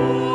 you.